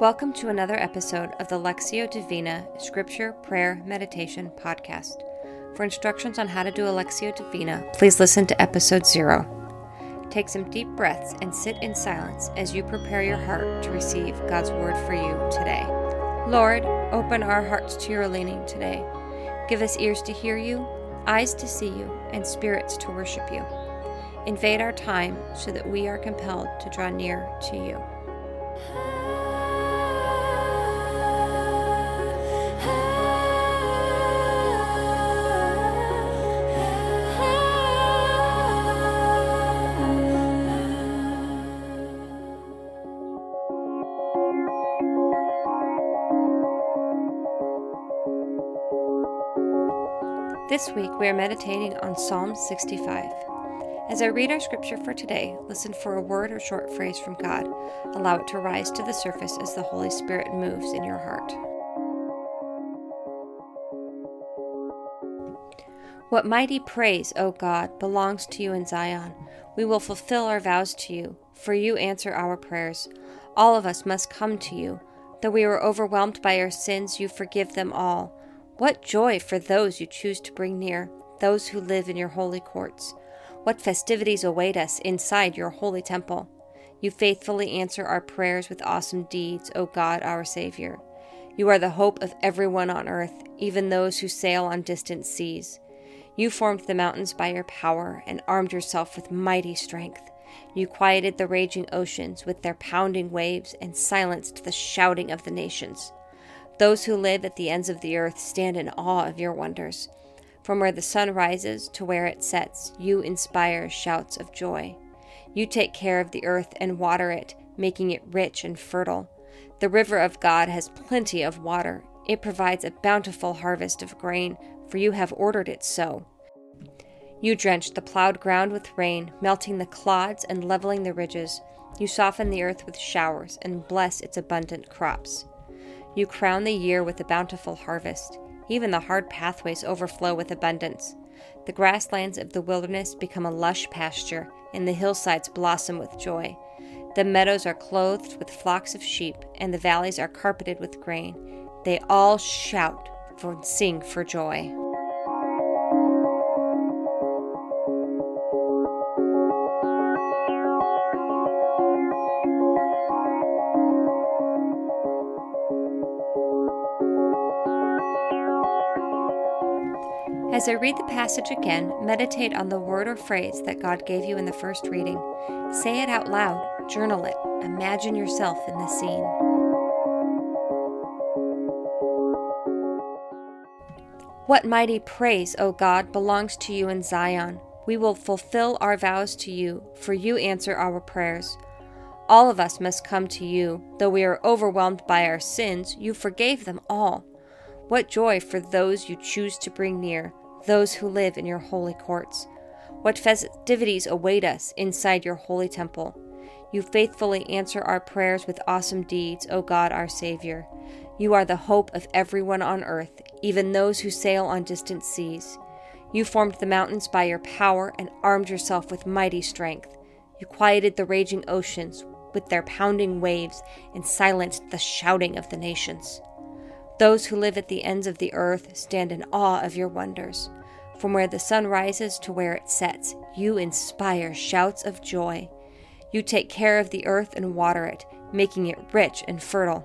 Welcome to another episode of the Lectio Divina Scripture Prayer Meditation Podcast. For instructions on how to do a Lectio Divina, please listen to episode zero. Take some deep breaths and sit in silence as you prepare your heart to receive God's word for you today. Lord, open our hearts to your leaning today. Give us ears to hear you, eyes to see you, and spirits to worship you. Invade our time so that we are compelled to draw near to you. This week we are meditating on Psalm 65. As I read our scripture for today, listen for a word or short phrase from God. Allow it to rise to the surface as the Holy Spirit moves in your heart. What mighty praise, O God, belongs to you in Zion. We will fulfill our vows to you, for you answer our prayers. All of us must come to you. Though we are overwhelmed by our sins, you forgive them all. What joy for those you choose to bring near, those who live in your holy courts. What festivities await us inside your holy temple. You faithfully answer our prayers with awesome deeds, O God, our Savior. You are the hope of everyone on earth, even those who sail on distant seas. You formed the mountains by your power and armed yourself with mighty strength. You quieted the raging oceans with their pounding waves and silenced the shouting of the nations. Those who live at the ends of the earth stand in awe of your wonders. From where the sun rises to where it sets, you inspire shouts of joy. You take care of the earth and water it, making it rich and fertile. The river of God has plenty of water. It provides a bountiful harvest of grain, for you have ordered it so. You drench the plowed ground with rain, melting the clods and leveling the ridges. You soften the earth with showers and bless its abundant crops. You crown the year with a bountiful harvest. Even the hard pathways overflow with abundance. The grasslands of the wilderness become a lush pasture, and the hillsides blossom with joy. The meadows are clothed with flocks of sheep, and the valleys are carpeted with grain. They all shout and sing for joy. As I read the passage again, meditate on the word or phrase that God gave you in the first reading. Say it out loud, journal it, imagine yourself in the scene. What mighty praise, O God, belongs to you in Zion. We will fulfill our vows to you, for you answer our prayers. All of us must come to you. Though we are overwhelmed by our sins, you forgave them all. What joy for those you choose to bring near, those who live in your holy courts. What festivities await us inside your holy temple. You faithfully answer our prayers with awesome deeds, O God our Savior. You are the hope of everyone on earth, even those who sail on distant seas. You formed the mountains by your power and armed yourself with mighty strength. You quieted the raging oceans with their pounding waves and silenced the shouting of the nations. Those who live at the ends of the earth stand in awe of your wonders. From where the sun rises to where it sets, you inspire shouts of joy. You take care of the earth and water it, making it rich and fertile.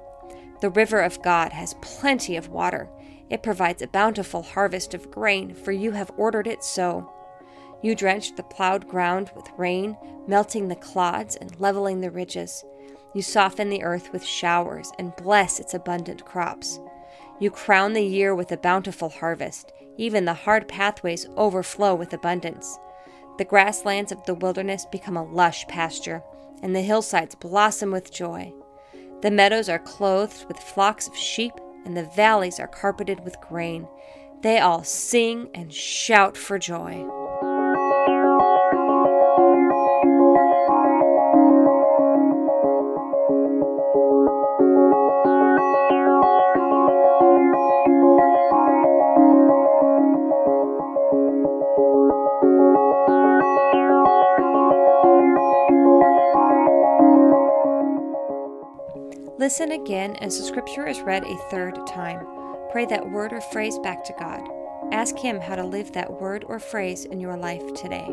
The river of God has plenty of water. It provides a bountiful harvest of grain, for you have ordered it so. You drench the plowed ground with rain, melting the clods and leveling the ridges. You soften the earth with showers and bless its abundant crops. You crown the year with a bountiful harvest. Even the hard pathways overflow with abundance. The grasslands of the wilderness become a lush pasture, and the hillsides blossom with joy. The meadows are clothed with flocks of sheep, and the valleys are carpeted with grain. They all sing and shout for joy. Listen again as the scripture is read a third time. Pray that word or phrase back to God. Ask Him how to live that word or phrase in your life today.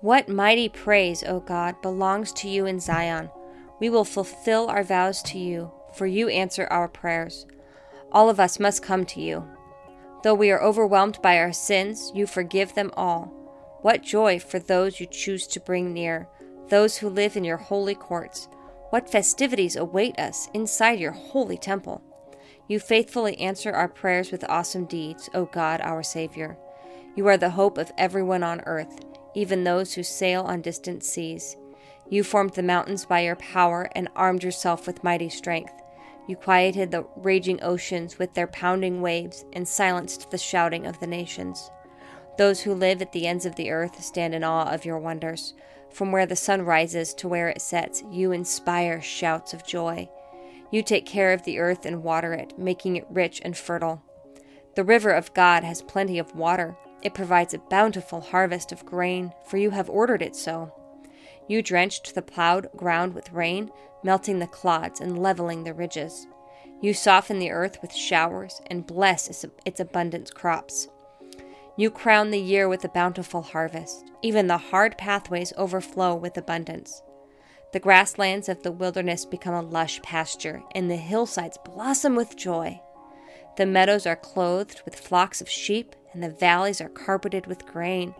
What mighty praise, O God, belongs to you in Zion. We will fulfill our vows to you, for you answer our prayers. All of us must come to you. Though we are overwhelmed by our sins, you forgive them all. What joy for those you choose to bring near, those who live in your holy courts. What festivities await us inside your holy temple. You faithfully answer our prayers with awesome deeds, O God, our Savior. You are the hope of everyone on earth even those who sail on distant seas. You formed the mountains by your power and armed yourself with mighty strength. You quieted the raging oceans with their pounding waves and silenced the shouting of the nations. Those who live at the ends of the earth stand in awe of your wonders. From where the sun rises to where it sets, you inspire shouts of joy. You take care of the earth and water it, making it rich and fertile. The river of God has plenty of water. It provides a bountiful harvest of grain, for you have ordered it so. You drenched the plowed ground with rain, melting the clods and leveling the ridges. You soften the earth with showers and bless its abundant crops. You crown the year with a bountiful harvest. Even the hard pathways overflow with abundance. The grasslands of the wilderness become a lush pasture, and the hillsides blossom with joy. The meadows are clothed with flocks of sheep and the valleys are carpeted with grain.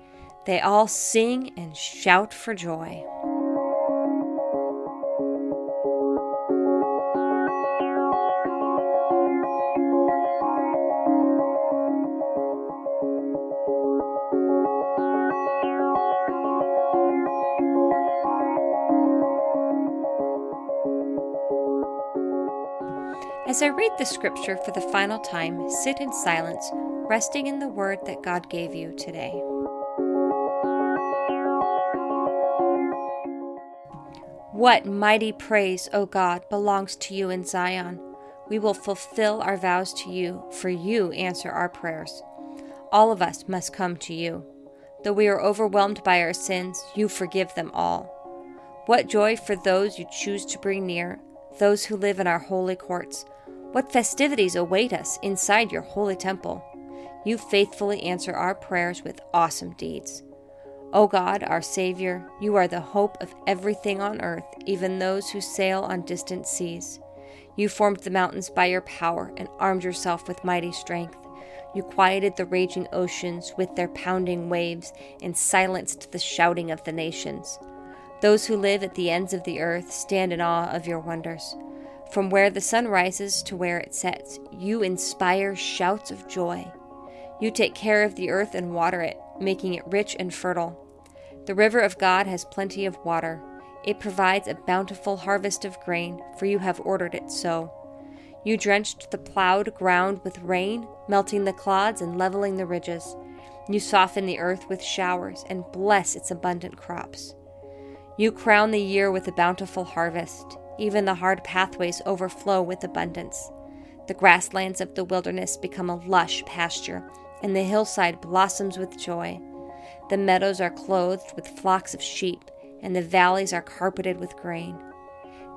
They all sing and shout for joy. As I read the scripture for the final time, sit in silence resting in the word that God gave you today. What mighty praise, O God, belongs to you in Zion. We will fulfill our vows to you, for you answer our prayers. All of us must come to you. Though we are overwhelmed by our sins, you forgive them all. What joy for those you choose to bring near, those who live in our holy courts. What festivities await us inside your holy temple. You faithfully answer our prayers with awesome deeds. O God, our Savior, you are the hope of everything on earth, even those who sail on distant seas. You formed the mountains by your power and armed yourself with mighty strength. You quieted the raging oceans with their pounding waves and silenced the shouting of the nations. Those who live at the ends of the earth stand in awe of your wonders. From where the sun rises to where it sets, you inspire shouts of joy. You take care of the earth and water it, making it rich and fertile. The river of God has plenty of water. It provides a bountiful harvest of grain, for you have ordered it so. You drenched the plowed ground with rain, melting the clods and leveling the ridges. You soften the earth with showers and bless its abundant crops. You crown the year with a bountiful harvest. Even the hard pathways overflow with abundance. The grasslands of the wilderness become a lush pasture and the hillside blossoms with joy. The meadows are clothed with flocks of sheep, and the valleys are carpeted with grain.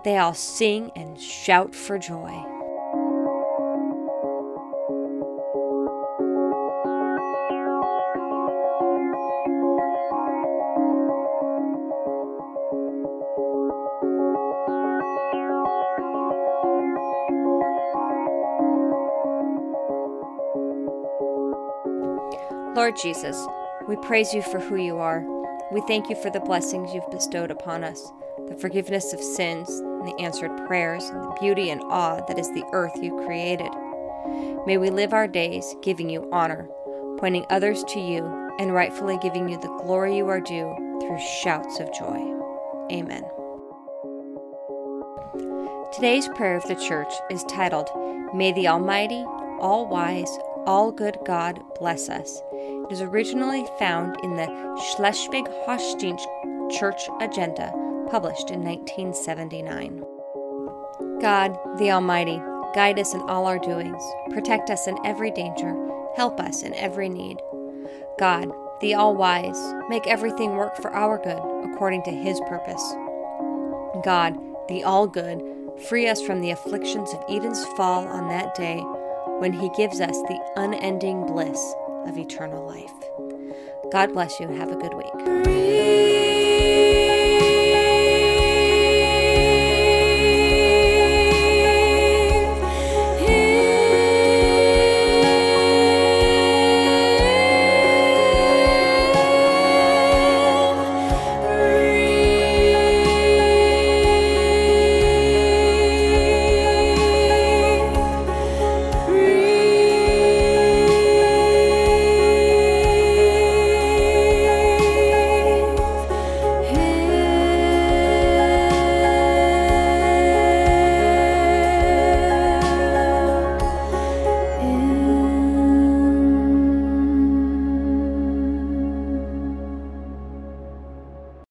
They all sing and shout for joy. Lord Jesus, we praise you for who you are. We thank you for the blessings you've bestowed upon us, the forgiveness of sins, and the answered prayers, and the beauty and awe that is the earth you created. May we live our days giving you honor, pointing others to you, and rightfully giving you the glory you are due through shouts of joy. Amen. Today's prayer of the church is titled, May the Almighty, All Wise, All Good God bless us. It is originally found in the Schleswig-Holstein Church Agenda, published in 1979. God, the Almighty, guide us in all our doings, protect us in every danger, help us in every need. God, the All Wise, make everything work for our good according to His purpose. God, the All Good, free us from the afflictions of Eden's fall on that day when He gives us the unending bliss of eternal life. God bless you. and Have a good week.